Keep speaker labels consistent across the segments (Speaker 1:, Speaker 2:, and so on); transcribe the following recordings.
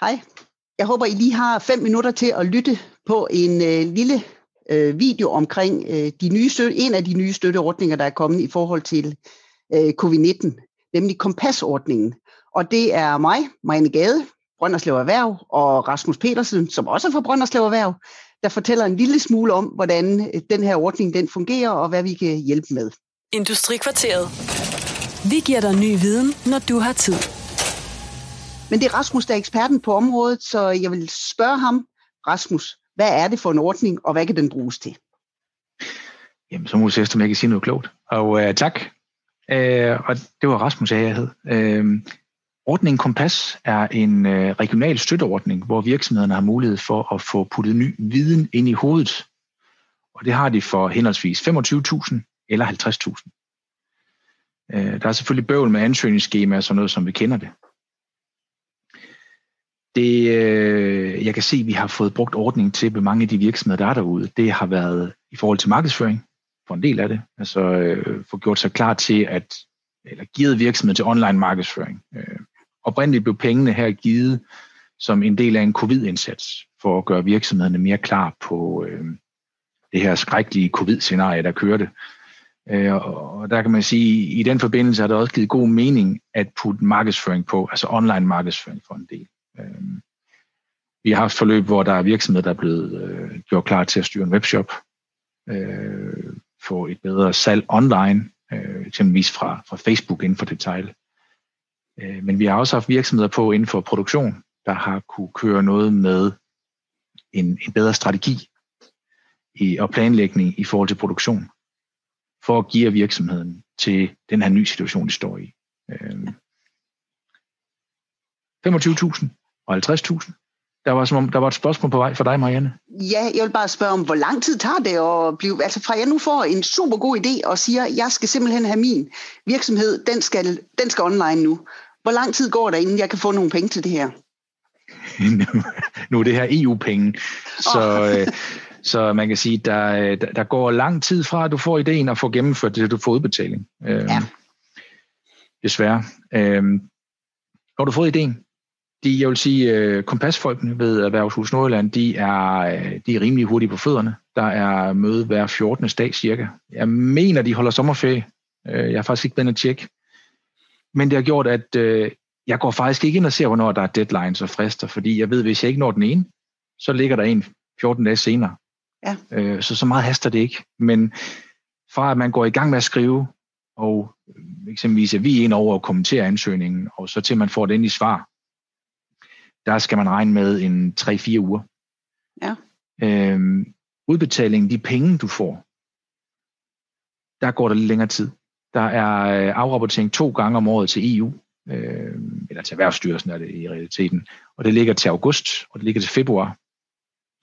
Speaker 1: Hej. Jeg håber, I lige har fem minutter til at lytte på en øh, lille øh, video omkring øh, de nye støtte, en af de nye støtteordninger, der er kommet i forhold til øh, covid-19, nemlig kompasordningen. Og det er mig, Marianne Gade, Brønderslev Erhverv, og Rasmus Petersen, som også er fra Brønderslev Erhverv, der fortæller en lille smule om, hvordan øh, den her ordning den fungerer, og hvad vi kan hjælpe med.
Speaker 2: Industrikvarteret. Vi giver dig ny viden, når du har tid.
Speaker 1: Men det er Rasmus, der er eksperten på området, så jeg vil spørge ham, Rasmus, hvad er det for en ordning, og hvad kan den bruges til?
Speaker 3: Jamen, så må du se, om jeg kan sige noget klogt. Og uh, tak. Uh, og det var Rasmus, jeg hed. Uh, øh, ordningen Kompas er en uh, regional støtteordning, hvor virksomhederne har mulighed for at få puttet ny viden ind i hovedet. Og det har de for henholdsvis 25.000 eller 50.000. Uh, der er selvfølgelig bøvl med ansøgningsskemaer og sådan noget, som vi kender det. Det, øh, jeg kan se, at vi har fået brugt ordningen til ved mange af de virksomheder, der er derude. Det har været i forhold til markedsføring, for en del af det. Altså øh, få gjort sig klar til, at eller givet virksomhed til online markedsføring. Øh, oprindeligt blev pengene her givet som en del af en covid-indsats, for at gøre virksomhederne mere klar på øh, det her skrækkelige covid-scenarie, der kørte. Øh, og der kan man sige, at i den forbindelse har det også givet god mening at putte markedsføring på, altså online markedsføring for en del. Øh, vi har haft forløb, hvor der er virksomheder, der er blevet øh, gjort klar til at styre en webshop, øh, få et bedre salg online, øh, eksempelvis fra, fra Facebook inden for detail. Øh, men vi har også haft virksomheder på inden for produktion, der har kunne køre noget med en, en bedre strategi i, og planlægning i forhold til produktion, for at give virksomheden til den her nye situation, de står i. Øh, 25.000 der var, som om, der var et spørgsmål på vej for dig, Marianne.
Speaker 1: Ja, jeg vil bare spørge om, hvor lang tid tager det at blive... Altså fra jeg nu får en super god idé og siger, jeg skal simpelthen have min virksomhed, den skal, den skal online nu. Hvor lang tid går der, inden jeg kan få nogle penge til det her?
Speaker 3: nu, er det her EU-penge, så, oh. så man kan sige, der, der, går lang tid fra, at du får ideen og får gennemført det, du får udbetaling. Øhm, ja. Desværre. Øhm, når du får ideen, de, jeg vil sige, øh, kompasfolkene ved Erhvervshus Nordjylland, de er, øh, de er rimelig hurtige på fødderne. Der er møde hver 14. dag cirka. Jeg mener, de holder sommerferie. Øh, jeg har faktisk ikke været at tjekke. Men det har gjort, at jeg går faktisk ikke ind og ser, hvornår der er deadlines og frister, fordi jeg ved, hvis jeg ikke når den ene, så ligger der en 14 dage senere. Ja. Så så meget haster det ikke. Men fra at man går i gang med at skrive, og eksempelvis at vi er en over og kommenterer ansøgningen, og så til man får det ind i svar, der skal man regne med en 3-4 uger. Ja. Øhm, udbetalingen, de penge, du får, der går der lidt længere tid. Der er øh, afrapportering to gange om året til EU, øh, eller til Erhvervsstyrelsen er det i realiteten, og det ligger til august, og det ligger til februar.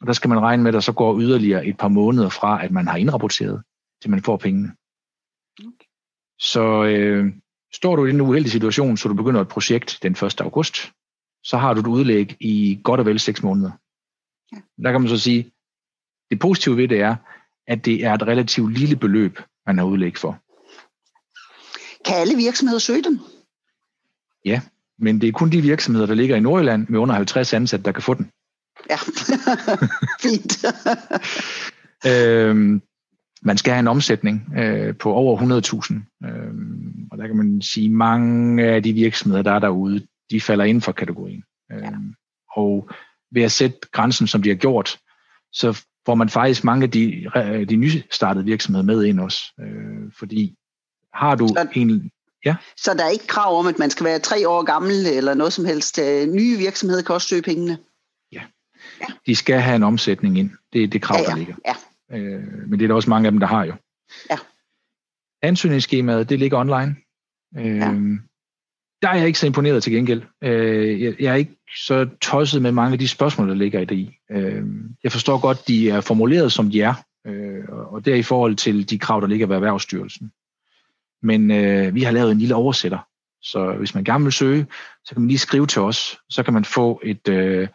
Speaker 3: Og der skal man regne med, at der så går yderligere et par måneder fra, at man har indrapporteret, til man får pengene. Okay. Så øh, står du i en uheldig situation, så du begynder et projekt den 1. august, så har du et udlæg i godt og vel 6 måneder. Ja. Der kan man så sige, det positive ved det er, at det er et relativt lille beløb, man har udlæg for.
Speaker 1: Kan alle virksomheder søge dem?
Speaker 3: Ja, men det er kun de virksomheder, der ligger i Nordjylland med under 50 ansatte, der kan få den.
Speaker 1: Ja, fint.
Speaker 3: øhm, man skal have en omsætning øh, på over 100.000. Øhm, og der kan man sige, mange af de virksomheder, der er derude, de falder inden for kategorien. Ja. Øhm, og ved at sætte grænsen, som de har gjort, så får man faktisk mange af de, de nystartede virksomheder med ind også. Øh, fordi har du så, en...
Speaker 1: Ja? Så der er ikke krav om, at man skal være tre år gammel eller noget som helst. Øh, nye virksomheder kan også søge pengene?
Speaker 3: Ja. ja. De skal have en omsætning ind. Det er det krav, ja, ja. der ligger. Ja. Øh, men det er der også mange af dem, der har jo. Ja. Ansøgningsskemaet, det ligger online. Øh, ja. Der er jeg ikke så imponeret til gengæld. Øh, jeg, jeg er ikke så tosset med mange af de spørgsmål, der ligger i det. Øh, jeg forstår godt, de er formuleret, som de er, øh, og det er i forhold til de krav, der ligger ved Erhvervsstyrelsen. Men øh, vi har lavet en lille oversætter, så hvis man gerne vil søge, så kan man lige skrive til os, så kan man få et, øh,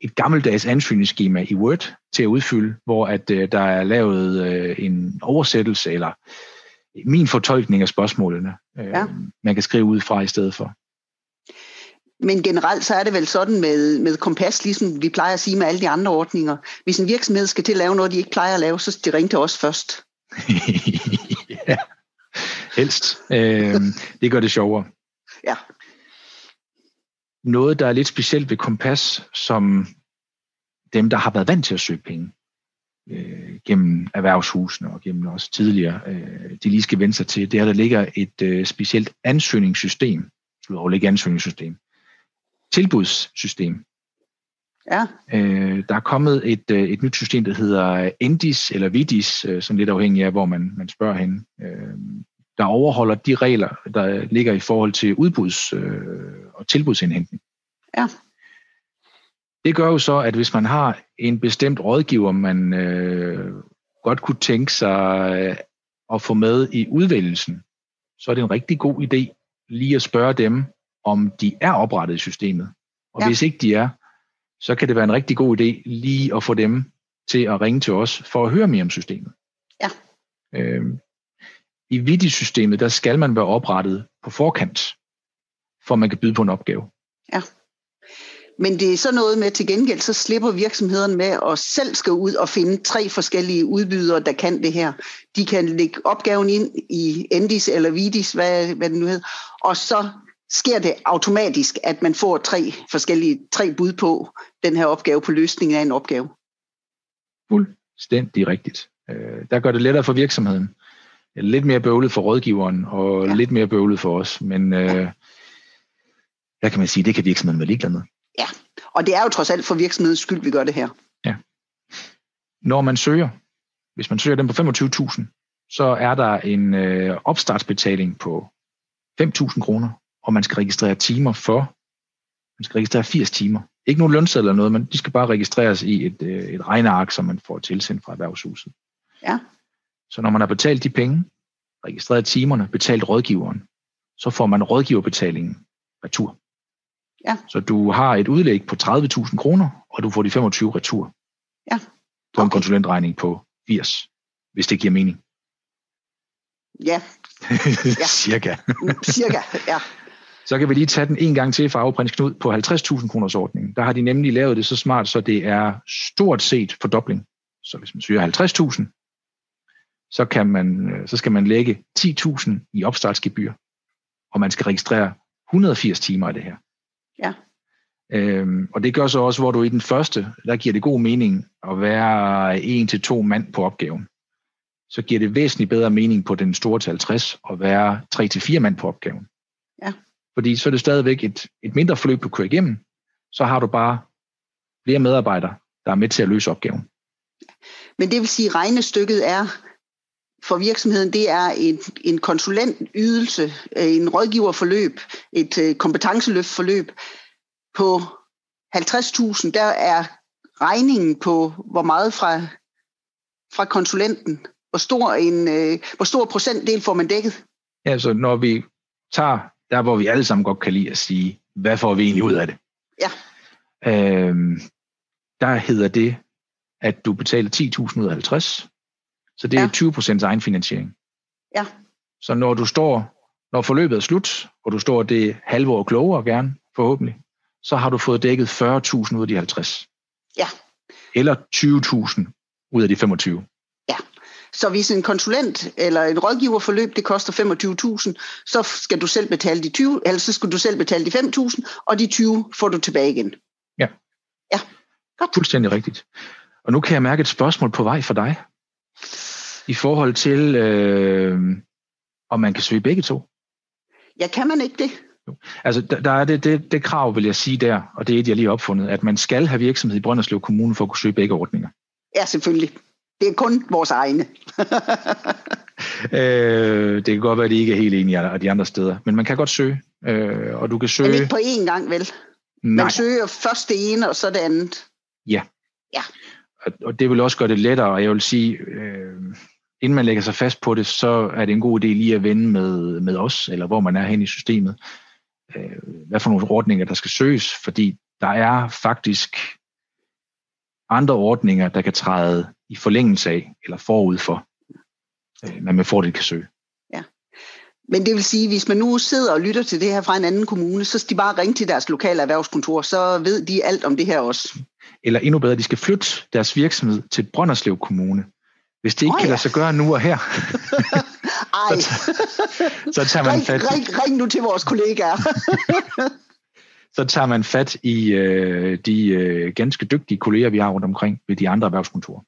Speaker 3: et gammeldags ansøgningsskema i Word til at udfylde, hvor at øh, der er lavet øh, en oversættelse eller min fortolkning af spørgsmålene, øh, ja. man kan skrive ud fra i stedet for.
Speaker 1: Men generelt så er det vel sådan med, med kompas, ligesom vi plejer at sige med alle de andre ordninger. Hvis en virksomhed skal til at lave noget, de ikke plejer at lave, så skal de ringe til os først.
Speaker 3: ja, helst. Øh, det gør det sjovere.
Speaker 1: Ja.
Speaker 3: Noget, der er lidt specielt ved kompas, som dem, der har været vant til at søge penge øh, gennem erhvervshusene og gennem også tidligere, øh, de lige skal vende sig til, det er, at der ligger et øh, specielt ansøgningssystem, udover ikke ansøgningssystem, tilbudssystem.
Speaker 1: Ja.
Speaker 3: Øh, der er kommet et, øh, et nyt system, der hedder Endis eller Vidis, øh, som lidt afhængig af, hvor man, man spørger hen. Øh, der overholder de regler, der ligger i forhold til udbuds- øh, og tilbudsindhentning.
Speaker 1: Ja.
Speaker 3: Det gør jo så, at hvis man har en bestemt rådgiver, man øh, godt kunne tænke sig øh, at få med i udvælgelsen, så er det en rigtig god idé lige at spørge dem, om de er oprettet i systemet. Og ja. hvis ikke de er, så kan det være en rigtig god idé lige at få dem til at ringe til os for at høre mere om systemet.
Speaker 1: Ja.
Speaker 3: Øh, I VIDI-systemet, der skal man være oprettet på forkant, for man kan byde på en opgave.
Speaker 1: Ja. Men det er så noget med, til gengæld, så slipper virksomhederne med at selv skal ud og finde tre forskellige udbydere, der kan det her. De kan lægge opgaven ind i Endis eller Vidis, hvad, hvad det nu hedder, og så sker det automatisk, at man får tre forskellige tre bud på den her opgave på løsningen af en opgave.
Speaker 3: Fuldstændig rigtigt. Øh, der gør det lettere for virksomheden. Lidt mere bøvlet for rådgiveren, og ja. lidt mere bøvlet for os. Men øh, der kan man sige, det kan virksomheden vel ligeglade med.
Speaker 1: Ja, og det er jo trods alt for virksomhedens skyld, vi gør det her.
Speaker 3: Ja. Når man søger, hvis man søger den på 25.000, så er der en øh, opstartsbetaling på 5.000 kroner, og man skal registrere timer for, man skal registrere 80 timer. Ikke nogen lønseddel eller noget, men de skal bare registreres i et, øh, et regneark, som man får tilsendt fra erhvervshuset.
Speaker 1: Ja.
Speaker 3: Så når man har betalt de penge, registreret timerne, betalt rådgiveren, så får man rådgiverbetalingen retur.
Speaker 1: Ja.
Speaker 3: Så du har et udlæg på 30.000 kroner, og du får de 25 retur.
Speaker 1: Ja.
Speaker 3: På en konsulentregning på 80, hvis det giver mening.
Speaker 1: Ja.
Speaker 3: ja. Cirka.
Speaker 1: Cirka, ja.
Speaker 3: Så kan vi lige tage den en gang til for Afprins Knud på 50.000 kroners ordningen. Der har de nemlig lavet det så smart, så det er stort set fordobling. Så hvis man søger 50.000, så, kan man, så skal man lægge 10.000 i opstartsgebyr, og man skal registrere 180 timer af det her.
Speaker 1: Ja.
Speaker 3: Øhm, og det gør så også, hvor du i den første, der giver det god mening at være en til to mand på opgaven. Så giver det væsentligt bedre mening på den store til 50 at være tre til fire mand på opgaven.
Speaker 1: Ja.
Speaker 3: Fordi så er det stadigvæk et, et mindre forløb, du kører igennem. Så har du bare flere medarbejdere, der er med til at løse opgaven.
Speaker 1: Men det vil sige, at regnestykket er for virksomheden, det er en, en konsulentydelse, øh, en rådgiverforløb, et øh, kompetenceløftforløb på 50.000. Der er regningen på, hvor meget fra, fra konsulenten, hvor stor, en, øh, hvor stor procentdel får man dækket?
Speaker 3: Ja, så når vi tager der, hvor vi alle sammen godt kan lide at sige, hvad får vi egentlig ud af det?
Speaker 1: Ja.
Speaker 3: Øhm, der hedder det, at du betaler 10.000 ud af 50, så det er ja. 20 procents egenfinansiering.
Speaker 1: Ja.
Speaker 3: Så når du står, når forløbet er slut, og du står det halve år klogere gerne, forhåbentlig, så har du fået dækket 40.000 ud af de 50.
Speaker 1: Ja.
Speaker 3: Eller 20.000 ud af de 25.
Speaker 1: Ja. Så hvis en konsulent eller en rådgiverforløb, det koster 25.000, så skal du selv betale de 20, eller så skal du selv betale de 5.000, og de 20 får du tilbage igen.
Speaker 3: Ja.
Speaker 1: Ja, godt.
Speaker 3: Fuldstændig rigtigt. Og nu kan jeg mærke et spørgsmål på vej for dig i forhold til, øh, om man kan søge begge to.
Speaker 1: Ja, kan man ikke det?
Speaker 3: Altså, der, der er det, det, det krav, vil jeg sige der, og det er et, jeg lige har opfundet, at man skal have virksomhed i Brønderslev Kommune for at kunne søge begge ordninger.
Speaker 1: Ja, selvfølgelig. Det er kun vores egne.
Speaker 3: øh, det kan godt være, at de ikke er helt enige af de andre steder, men man kan godt søge, øh, og du kan søge...
Speaker 1: Men ikke på én gang, vel?
Speaker 3: Nej.
Speaker 1: Man søger først det ene, og så det andet.
Speaker 3: Ja.
Speaker 1: Ja.
Speaker 3: Og, det vil også gøre det lettere, og jeg vil sige, øh, inden man lægger sig fast på det, så er det en god idé lige at vende med, med os, eller hvor man er hen i systemet, øh, hvad for nogle ordninger, der skal søges, fordi der er faktisk andre ordninger, der kan træde i forlængelse af, eller forud for, øh, man med fordel kan søge.
Speaker 1: Men det vil sige, hvis man nu sidder og lytter til det her fra en anden kommune, så skal de bare ringe til deres lokale erhvervskontor, så ved de alt om det her også.
Speaker 3: Eller endnu bedre, de skal flytte deres virksomhed til Brønderslev Kommune. Hvis det ikke oh, ja. kan lade sig gøre nu og her,
Speaker 1: Ej.
Speaker 3: så, så tager man
Speaker 1: ring,
Speaker 3: fat.
Speaker 1: Ring, ring nu til vores kollegaer.
Speaker 3: så tager man fat i øh, de øh, ganske dygtige kolleger, vi har rundt omkring ved de andre erhvervskontorer.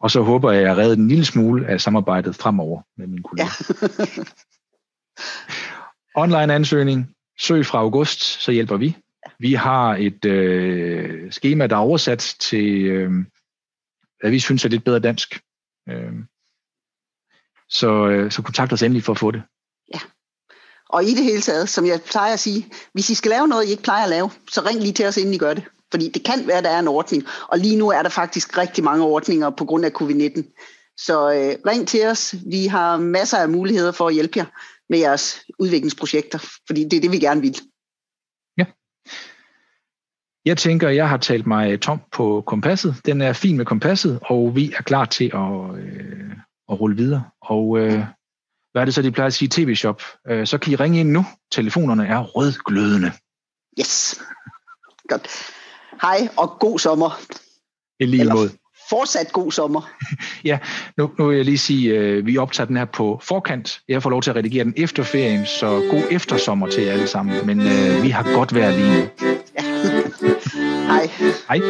Speaker 3: Og så håber jeg, at jeg redder en lille smule af samarbejdet fremover med mine kolleger. Ja. Online ansøgning, søg fra august, så hjælper vi. Vi har et øh, schema, der er oversat til, øh, hvad vi synes er lidt bedre dansk. Øh, så, øh, så kontakt os endelig for at få det.
Speaker 1: Ja. Og i det hele taget, som jeg plejer at sige, hvis I skal lave noget, I ikke plejer at lave, så ring lige til os, inden I gør det. Fordi det kan være, at der er en ordning, og lige nu er der faktisk rigtig mange ordninger på grund af covid-19. Så øh, ring til os. Vi har masser af muligheder for at hjælpe jer med jeres udviklingsprojekter, fordi det er det, vi gerne vil.
Speaker 3: Ja. Jeg tænker, jeg har talt mig tom på kompasset. Den er fin med kompasset, og vi er klar til at, øh, at rulle videre. Og øh, hvad er det så, de plejer at sige tv-shop? Øh, så kan I ringe ind nu. Telefonerne er rødglødende.
Speaker 1: Yes. Godt. Hej og god sommer.
Speaker 3: I lige måde.
Speaker 1: Fortsat god sommer.
Speaker 3: ja, nu, nu vil jeg lige sige, at øh, vi optager den her på forkant. Jeg får lov til at redigere den efter ferien, så god eftersommer til jer alle sammen. Men øh, vi har godt været lige nu.
Speaker 1: Ja. Hej.
Speaker 3: Hej.